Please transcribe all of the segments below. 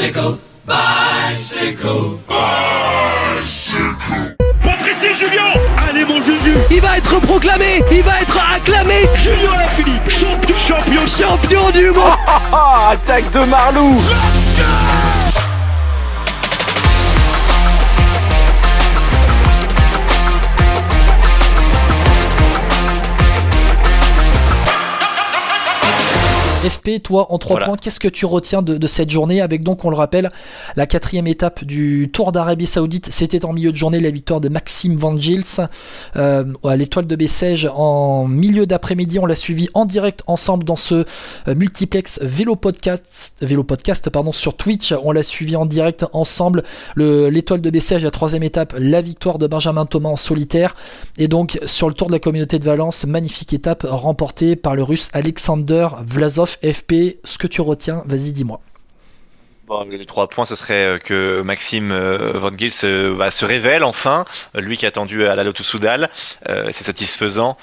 Bicycle, bicycle, bicycle. Patrice et Julien Allez mon Juju. Il va être proclamé Il va être acclamé. Julien Philippe, champion, champion, champion du monde. Attaque de Marlou. Let's go FP, toi, en trois Voilà. points, qu'est-ce que tu retiens de, de cette journée avec donc, on le rappelle, la quatrième étape du Tour d'Arabie Saoudite, c'était en milieu de journée la victoire de Maxime Van Gils euh, à l'étoile de Bessèges en milieu d'après-midi. On l'a suivi en direct ensemble dans ce euh, multiplex vélo podcast, vélo podcast pardon, sur Twitch. On l'a suivi en direct ensemble. Le- L'étoile de Bessèges, la troisième étape, la victoire de Benjamin Thomas en solitaire. Et donc sur le Tour de la communauté de Valence, magnifique étape remportée par le russe Alexander Vlasov FP. Ce que tu retiens, vas-y dis-moi. Les trois points, ce serait euh, que Maxime euh, Van Gils euh, se révèle enfin, lui qui a attendu à la Lotus Soudal, c'est satisfaisant.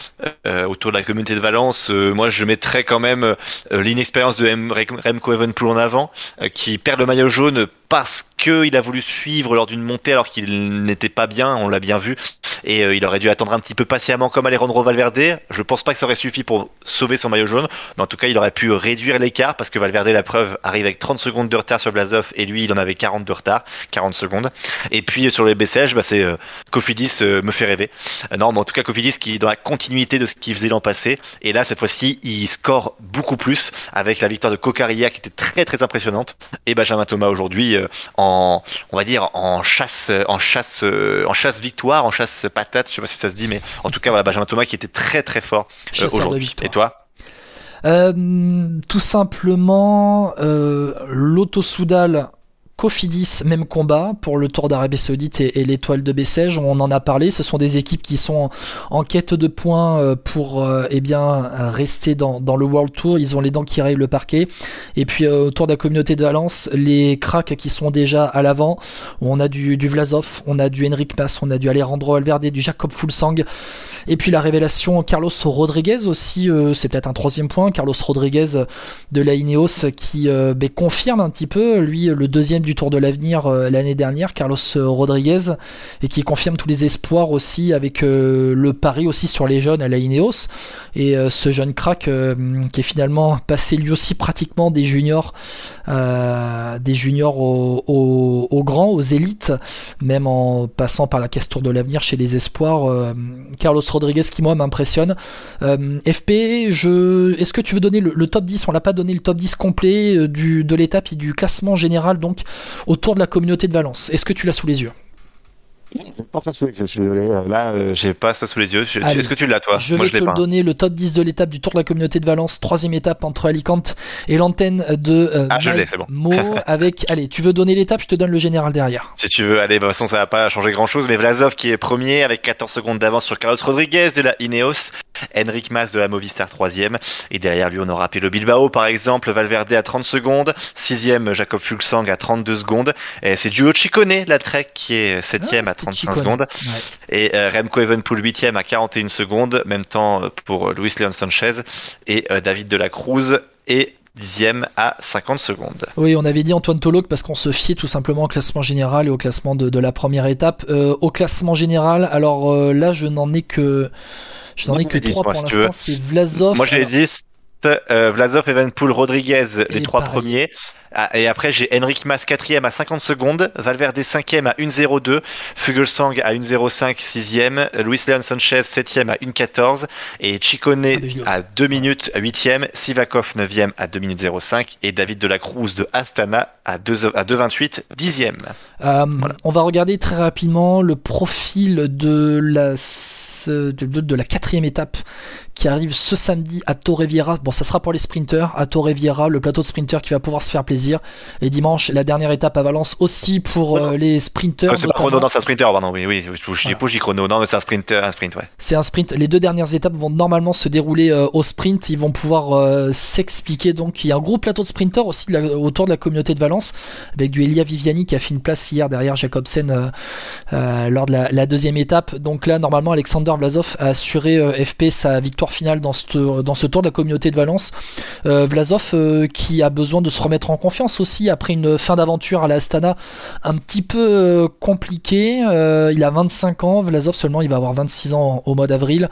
Autour de la communauté de Valence, moi je mettrais quand même l'inexpérience de Remco Evenepoel en avant, qui perd le maillot jaune parce qu'il a voulu suivre lors d'une montée alors qu'il n'était pas bien, on l'a bien vu, et euh, il aurait dû attendre un petit peu patiemment comme Alejandro Valverde. Je pense pas que ça aurait suffi pour sauver son maillot jaune, mais en tout cas il aurait pu réduire l'écart parce que Valverde, la preuve, arrive avec 30 secondes de retard sur Blazov et lui il en avait 40 de retard, 40 secondes. Et puis euh, sur les BCH, bah, c'est euh, euh, me fait rêver. Non, mais en tout cas Cofidis qui est dans la continuité de ce qu'il faisait l'an passé, et là cette fois-ci il score beaucoup plus avec la victoire de Cocaria qui était très très impressionnante et Benjamin Thomas aujourd'hui euh, en on va dire en chasse en chasse euh, en chasse victoire en chasse patate je sais pas si ça se dit mais en tout cas voilà Benjamin Thomas qui était très très fort euh, Chasseur de aujourd'hui. et toi Euh, tout simplement, euh, l'auto-soudal Cofidis, même combat pour le Tour d'Arabie Saoudite et, l'étoile de Bessèges. On en a parlé. Ce sont des équipes qui sont en, quête de points euh, pour euh, eh bien rester dans, dans le World Tour. Ils ont les dents qui rayent le parquet. Et puis euh, autour de la communauté de Valence, les cracks qui sont déjà à l'avant. On a du, du Vlasov, on a du Henrik Mas, on a du Alejandro Valverde, du Jacob Fulsang. Et puis la révélation Carlos Rodriguez aussi, euh, c'est peut-être un troisième point. Carlos Rodriguez de la Ineos qui euh, ben, confirme un petit peu, lui le deuxième du Tour de l'avenir euh, l'année dernière, Carlos Rodriguez, et qui confirme tous les espoirs aussi avec le pari aussi sur les jeunes à la Ineos. Et ce jeune crack qui est finalement passé lui aussi pratiquement des juniors, des juniors aux, grands, aux élites, même en passant par la caisse Tour de l'avenir chez les espoirs. Carlos Rodriguez qui moi m'impressionne. Euh, FP, est-ce que tu veux donner le, le top 10 On l'a pas donné le top 10 complet euh, du, de l'étape et du classement général donc autour de la communauté de Valence. Est-ce que tu l'as sous les yeux? Je suis désolé là euh, j'ai pas ça sous les yeux Je- Allez. est-ce que tu l'as toi Je moi vais je te l'ai le pas donner, le top 10 de l'étape du Tour de la Communauté de Valence, troisième étape entre Alicante et l'antenne de euh, Ah, je l'ai, Mike c'est bon. Mo avec, allez, tu veux donner l'étape, je te donne le général derrière. Si tu veux, allez, bah, de toute façon, ça va pas changer grand chose, mais Vlasov qui est premier avec 14 secondes d'avance sur Carlos Rodriguez de la Ineos, Henrik Mas de la Movistar troisième, et derrière lui, on aura Pelo Bilbao, par exemple, Valverde à 30 secondes, sixième Jacob Fulksang à 32 secondes, et c'est Giulio Ciccone, la Trek, qui est septième Ah, à c'était 35 Ciccone. secondes, Ouais. et euh, Remco Evenepoel huitième à 41 secondes, même temps euh, pour Luis Leon Sanchez, et euh, David de la Cruz est dixième à 50 secondes. Oui, on avait dit Antoine Tolok parce qu'on se fiait tout simplement au classement général et au classement de, de la première étape. Euh, au classement général, alors euh, là, je n'en ai que, je n'en ai que Dis-moi, trois pour si tu l'instant. C'est Vlasov. Moi j'ai Alors, dit euh, Vlasov, Evenpool, Rodriguez, les Et trois pareil. premiers. Ah, et après j'ai Henrik Mas quatrième à 50 secondes, Valverde cinquième à 1.02, Fugelsang à 1.05 sixième, Luis Leon Sanchez septième à 1.14 et Ciccone Ah, à 2 minutes huitième, Sivakov neuvième à 2 minutes 05 et David de la Cruz de Astana à 2 à 2.28 dixième. Euh, On va regarder très rapidement le profil de la, de, de- de la quatrième étape qui arrive ce samedi à Torrevieja. Bon, ça sera pour les sprinters à Torrevieja, le plateau de sprinters qui va pouvoir se faire plaisir. Et dimanche, la dernière étape à Valence aussi pour euh, les sprinters. Ah, c'est pas chrono, non, c'est un sprinter, pardon, oui, oui, je dis Voilà. pas, je chrono, non, mais c'est un sprinter, un sprint, ouais. C'est un sprint. Les deux dernières étapes vont normalement se dérouler euh, au sprint. Ils vont pouvoir euh, s'expliquer. Donc, il y a un gros plateau de sprinters aussi de la- autour de la communauté de Valence, avec du Elia Viviani qui a fait une place hier derrière Jacobsen euh, euh, lors de la, la deuxième étape. Donc là, normalement, Alexander Vlasov a assuré euh, FP sa victoire finale dans ce, dans ce tour de la communauté de Valence. Vlasov qui a besoin de se remettre en confiance aussi après une fin d'aventure à la Astana un petit peu compliquée. il a 25 ans, Vlasov seulement, il va avoir 26 ans au mois d'avril.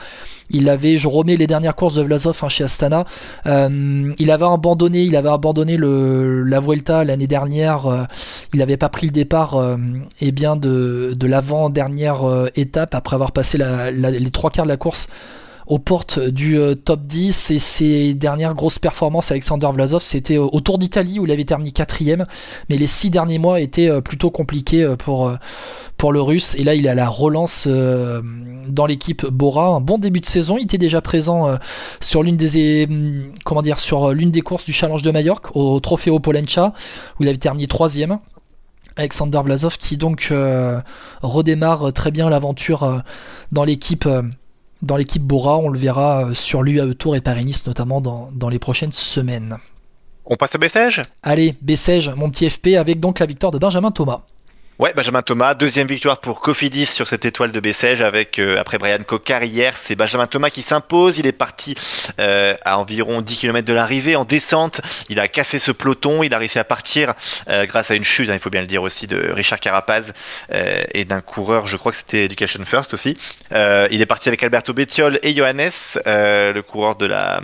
Il avait, je remets les dernières courses de Vlasov hein, chez Astana. Euh, il avait abandonné, il avait abandonné le, la Vuelta l'année dernière. Euh, il n'avait pas pris le départ, euh, eh bien de, de l'avant dernière étape après avoir passé les trois quarts de la course aux portes du euh, top 10 et ses dernières grosses performances Alexander Vlasov c'était au Tour d'Italie où il avait terminé quatrième. Mais les six derniers mois étaient euh, plutôt compliqués euh, pour, pour le russe. Et là il a la relance dans l'équipe Bora. Un bon début de saison. Il était déjà présent sur l'une des comment dire sur l'une des courses du Challenge de Majorque au Trofeo Polencha où il avait terminé troisième. Alexander Vlasov qui donc redémarre très bien l'aventure dans l'équipe dans l'équipe Bora. On le verra euh, sur l'UAE Tour et Paris-Nice notamment dans, dans, les prochaines semaines. On passe à Bessèges? Allez, Bessèges, mon petit FP, avec donc la victoire de Benjamin Thomas. Ouais, Benjamin Thomas, deuxième victoire pour Cofidis sur cette étoile de Bessèges avec euh, après Brian Cocard hier, c'est Benjamin Thomas qui s'impose. Il est parti euh, à environ 10 km de l'arrivée en descente. Il a cassé ce peloton, il a réussi à partir euh, grâce à une chute, hein, il faut bien le dire aussi, de Richard Carapaz et d'un coureur, je crois que c'était Education First aussi. il est parti avec Alberto Bettiol et Johannes, le coureur de la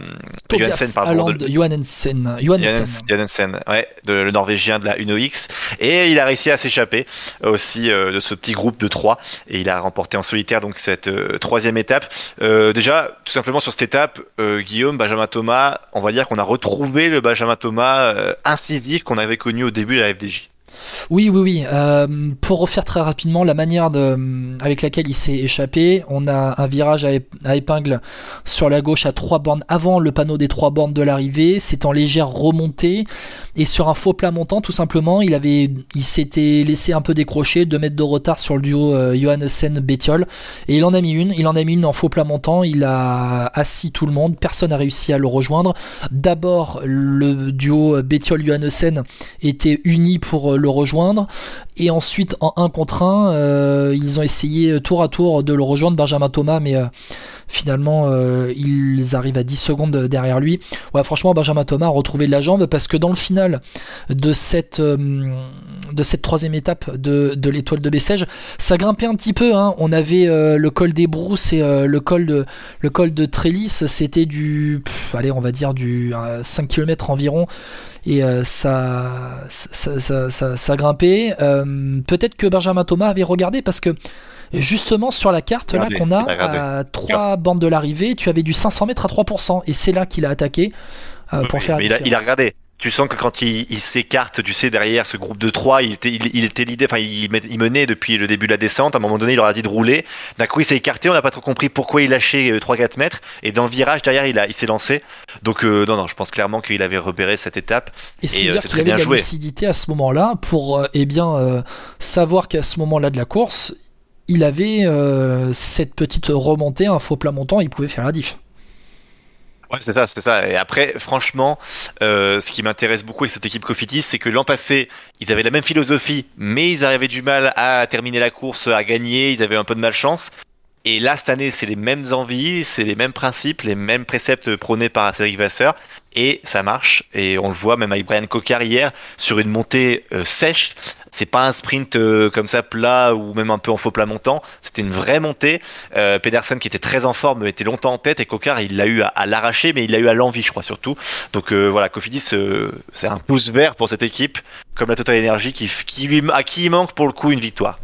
Johansen, pardon, de... Johannesen, Johannesen, ouais, de, le Norvégien de la Uno X, et il a réussi à s'échapper aussi euh, de ce petit groupe de trois et il a remporté en solitaire donc cette euh, troisième étape. Euh, déjà, tout simplement sur cette étape, Guillaume, Benjamin Thomas, on va dire qu'on a retrouvé le Benjamin Thomas incisif qu'on avait connu au début de la FDJ. Oui, oui, oui. Euh, pour refaire très rapidement la manière avec laquelle il s'est échappé, on a un virage à, épingle sur la gauche à trois bornes avant le panneau des trois bornes de l'arrivée. C'est en légère remontée et sur un faux plat montant, tout simplement, il avait, il s'était laissé un peu décrocher, deux mètres de retard sur le duo euh, Johannessen et il en a mis une. Il en a mis une en faux plat montant. Il a assis tout le monde. Personne n'a réussi à le rejoindre. D'abord, le duo Bettiol Johannessen était uni pour le rejoindre. Et ensuite, en 1 contre 1, euh, ils ont essayé tour à tour de le rejoindre, Benjamin Thomas, mais euh, finalement, euh, ils arrivent à 10 secondes derrière lui. Ouais, franchement, Benjamin Thomas a retrouvé de la jambe parce que dans le final de cette, de cette troisième étape de, l'étoile de Bessèges, ça grimpait un petit peu. Hein. On avait le col des Brousses et le col de, le col de Trellis. C'était du, allez, on va dire du 5 km environ et euh, ça, ça, ça, ça, grimpait. Euh, peut-être que Benjamin Thomas avait regardé parce que justement sur la carte là qu'on a à trois bandes de l'arrivée, tu avais du 500 mètres à 3% et c'est là qu'il a attaqué euh, pour faire. Mais il a, il a regardé tu sens que quand il, il s'écarte, tu sais, derrière ce groupe de trois, il était, il, était l'idée, enfin, il, menait depuis le début de la descente. À un moment donné, il leur a dit de rouler. D'un coup, il s'est écarté. On n'a pas trop compris pourquoi il lâchait 3-4 euh, mètres. Et dans le virage derrière, il, a, il s'est lancé. Donc, euh, non, non, je pense clairement qu'il avait repéré cette étape. Et ce qui veut dire qu'il avait de la lucidité à ce moment-là pour, euh, eh bien, savoir qu'à ce moment-là de la course, il avait cette petite remontée, un faux plat montant, il pouvait faire la diff. Ouais, c'est ça, c'est ça. Et après, franchement, euh, ce qui m'intéresse beaucoup avec cette équipe Cofidis, c'est que l'an passé, ils avaient la même philosophie, mais ils avaient du mal à terminer la course, à gagner, ils avaient un peu de malchance. Et là, cette année, c'est les mêmes envies, c'est les mêmes principes, les mêmes préceptes prônés par Cédric Vasseur. Et ça marche. Et on le voit même avec Brian Cocard hier, sur une montée euh, sèche. C'est pas un sprint euh, comme ça plat ou même un peu en faux plat montant. C'était une vraie montée. Euh, Pedersen qui était très en forme était longtemps en tête et Cocard il l'a eu à, l'arracher mais il l'a eu à l'envie je crois surtout. Donc euh, voilà Cofidis c'est un pouce vert pour cette équipe comme la Total Energy qui, qui à qui il manque pour le coup une victoire.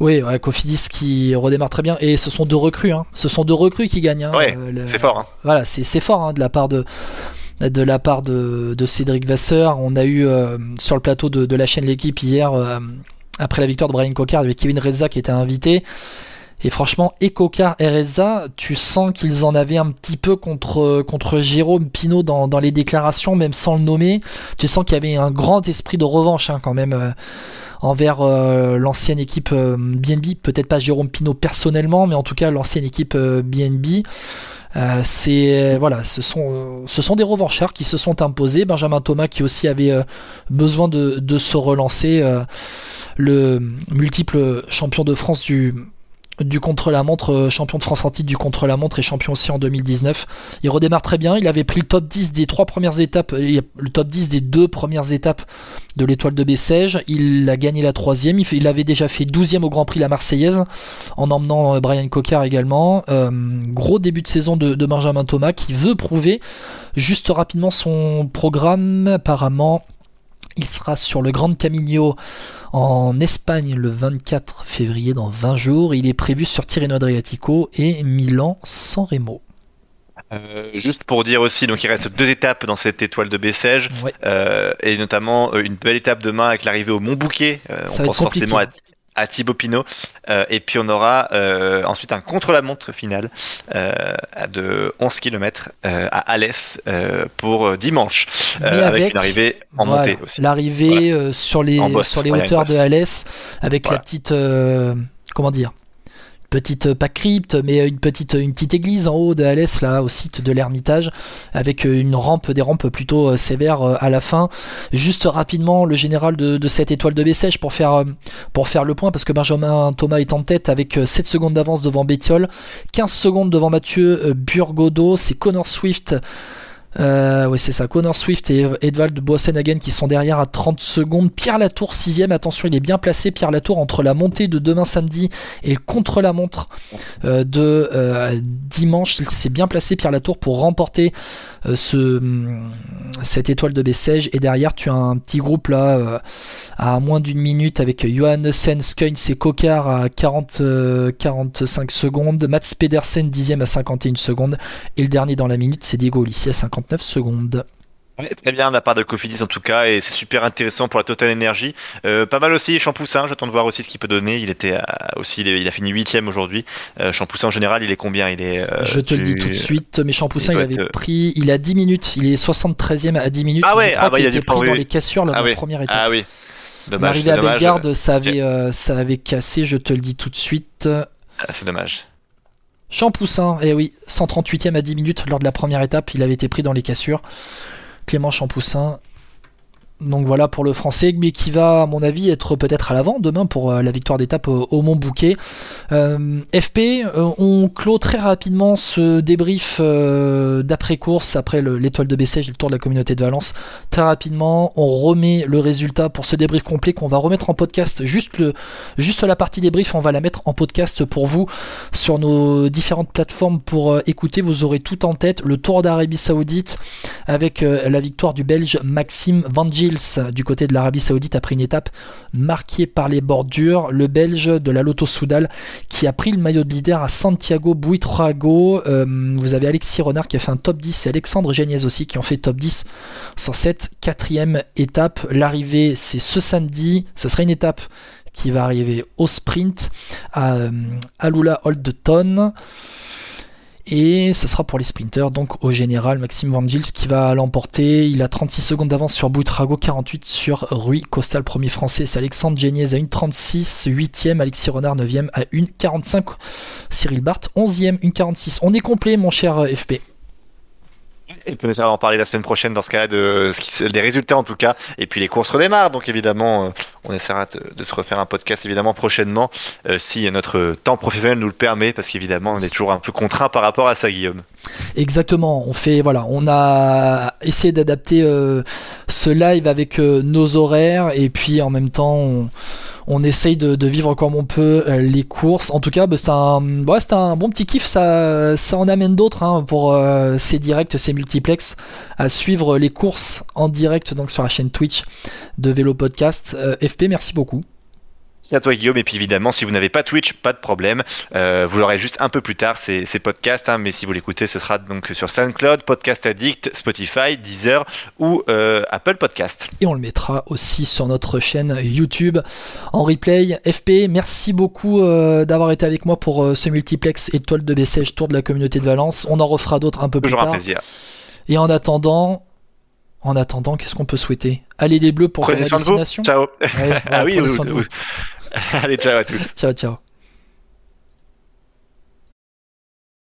Oui, ouais, Cofidis qui redémarre très bien. Et ce sont deux recrues. Hein. Ce sont deux recrues qui gagnent. Hein. Ouais, c'est fort. Hein. Voilà, c'est fort hein, de la part de, de la part de, Cédric Vasseur. On a eu euh, sur le plateau de, la chaîne L'équipe hier, euh, après la victoire de Brian Cocard, avec Kevin Reza qui était invité. Et franchement, et Cocard et Reza, tu sens qu'ils en avaient un petit peu contre, Jérôme Pinault dans, les déclarations, même sans le nommer. Tu sens qu'il y avait un grand esprit de revanche hein, quand même euh, envers l'ancienne équipe BNB. Peut-être pas Jérôme Pinault personnellement, mais en tout cas l'ancienne équipe BNB. Euh, c'est voilà, ce sont des revanchards qui se sont imposés. Benjamin Thomas qui aussi avait euh, besoin de, se relancer, euh, le multiple champion de France du du contre-la-montre, euh, champion de France en titre du contre-la-montre et champion aussi en 2019. Il redémarre très bien, il avait pris le top 10 des trois premières étapes, euh, le top 10 des deux premières étapes de l'étoile de Bessèges. Il a gagné la troisième, il, avait déjà fait 12e au Grand Prix la Marseillaise en emmenant euh, Brian Cocard également. gros début de saison de, de Benjamin Thomas qui veut prouver juste rapidement son programme apparemment. Il sera sur le Grand Camino en Espagne le 24 février dans 20 jours. Il est prévu sur Tirreno Adriatico et Milan-San Remo. Euh, juste pour dire aussi, donc il reste deux étapes dans cette étoile de Bessèges, euh, et notamment euh, une belle étape demain avec l'arrivée au Mont Bouquet. on pense forcément à, à Thibaut Pinot. Euh, et puis on aura euh, ensuite un contre-la-montre final euh, de 11 km à Alès pour dimanche, avec, une arrivée en montée aussi. L'arrivée sur les, sur les hauteurs de Alès, avec la petite... comment dire petite euh, pas crypte mais une petite une petite église en haut de Alès là au site de l'Ermitage avec euh, une rampe des rampes plutôt euh, sévères à la fin. Juste rapidement le général de, cette étoile de Bessèges pour faire pour faire le point parce que Benjamin Thomas est en tête avec 7 secondes d'avance devant Bétiol 15 secondes devant Mathieu Burgodo c'est Connor Swift euh, oui, c'est ça. Connor Swift et Edvald Boassenhagen qui sont derrière à 30 secondes. Pierre Latour, sixième. Attention, il est bien placé. Pierre Latour entre la montée de demain samedi et le contre-la-montre euh, de euh, dimanche. Il s'est bien placé, Pierre Latour, pour remporter ce, cette étoile de Bessèges. Et derrière, tu as un petit groupe là euh, à moins d'une minute avec Johannessen, Skuins et Kokar à 40, 45 secondes. Mats Pedersen, dixième à 51 secondes. Et le dernier dans la minute, c'est Diego Ulissi à 59 secondes très bien de la part de Cofidis en tout cas et c'est super intéressant pour la Total Energy. Euh, pas mal aussi Champoussin, j'attends de voir aussi ce qu'il peut donner. Il était aussi il a fini huitième aujourd'hui. Euh, Champoussin en général, il est combien? Il est euh, Je te le dis tout de suite, mais Champoussin il, avait pris il a 10 minutes, il est 73e à 10 minutes. Ah ouais, ah bah, il, a été pris dans les cassures la ah première étape. Ah oui. Dommage, L'arrivée à Bellegarde, ça avait euh, ça avait cassé, je te le dis tout de suite. Ah, c'est dommage. Champoussin, eh oui, 138e à 10 minutes lors de la première étape, il avait été pris dans les cassures. Clément Champoussin. Donc voilà pour le français, mais qui va, à mon avis, être peut-être à l'avant demain pour euh, la victoire d'étape au, Mont Bouquet. Euh, FP, euh, on clôt très rapidement ce débrief d'après-course, après, l'étoile de Bessèges et le tour de la communauté de Valence. Très rapidement, on remet le résultat pour ce débrief complet qu'on va remettre en podcast. Juste, la partie débrief, on va la mettre en podcast pour vous sur nos différentes plateformes pour écouter. Vous aurez tout en tête. Le tour d'Arabie Saoudite avec la victoire du Belge Maxime Du côté de l'Arabie Saoudite a pris une étape marquée par les bordures. Le Belge de la Lotto Soudal qui a pris le maillot de leader à Santiago Buitrago. Euh, vous avez Alexis Renard qui a fait un top 10 et Alexandre Géniez aussi qui ont fait top 10 sur cette quatrième étape. L'arrivée c'est ce samedi. Ce sera une étape qui va arriver au sprint à euh, Alula Oldton. Et ce sera pour les sprinters, donc au général Maxime Van Gils qui va l'emporter. Il a 36 secondes d'avance sur Boutrago, 48 sur Rui Costa, premier français. C'est Alexandre Geniez à 1,36, 8ème, Alexis Renard 9ème à 1,45, Cyril Barthes 11ème, 1,46. On est complet mon cher FP. Et peut en parler la semaine prochaine dans ce cas-là de qui, des résultats en tout cas. Et puis les courses redémarrent, donc évidemment, euh, on essaiera de, se refaire un podcast évidemment prochainement euh, si notre temps professionnel nous le permet, parce qu'évidemment on est toujours un peu contraint par rapport à ça, Guillaume. Exactement. On fait voilà, on a essayé d'adapter euh, ce live avec nos horaires et puis en même temps. On on essaye de, vivre comme on peut euh, les courses. En tout cas, bah, c'est un, bon petit kiff. Ça, ça en amène d'autres hein, pour euh, ces directs, ces multiplex, à suivre les courses en direct donc sur la chaîne Twitch de Vélo Podcast. Euh, FP, merci beaucoup. C'est à toi Guillaume et puis évidemment si vous n'avez pas Twitch pas de problème euh, vous l'aurez juste un peu plus tard ces, podcasts hein, mais si vous l'écoutez ce sera donc sur SoundCloud, Podcast Addict, Spotify, Deezer ou euh, Apple Podcast. Et on le mettra aussi sur notre chaîne YouTube en replay. FP merci beaucoup euh, d'avoir été avec moi pour ce multiplex étoile de Bessèges Tour de la communauté de Valence. On en refera d'autres un peu plus tard. Toujours un plaisir. Et en attendant en attendant, qu'est-ce qu'on peut souhaiter? Allez les bleus pour Prenez la destination. Ciao. ah oui, oui, oui. Allez, ciao à tous. ciao, ciao.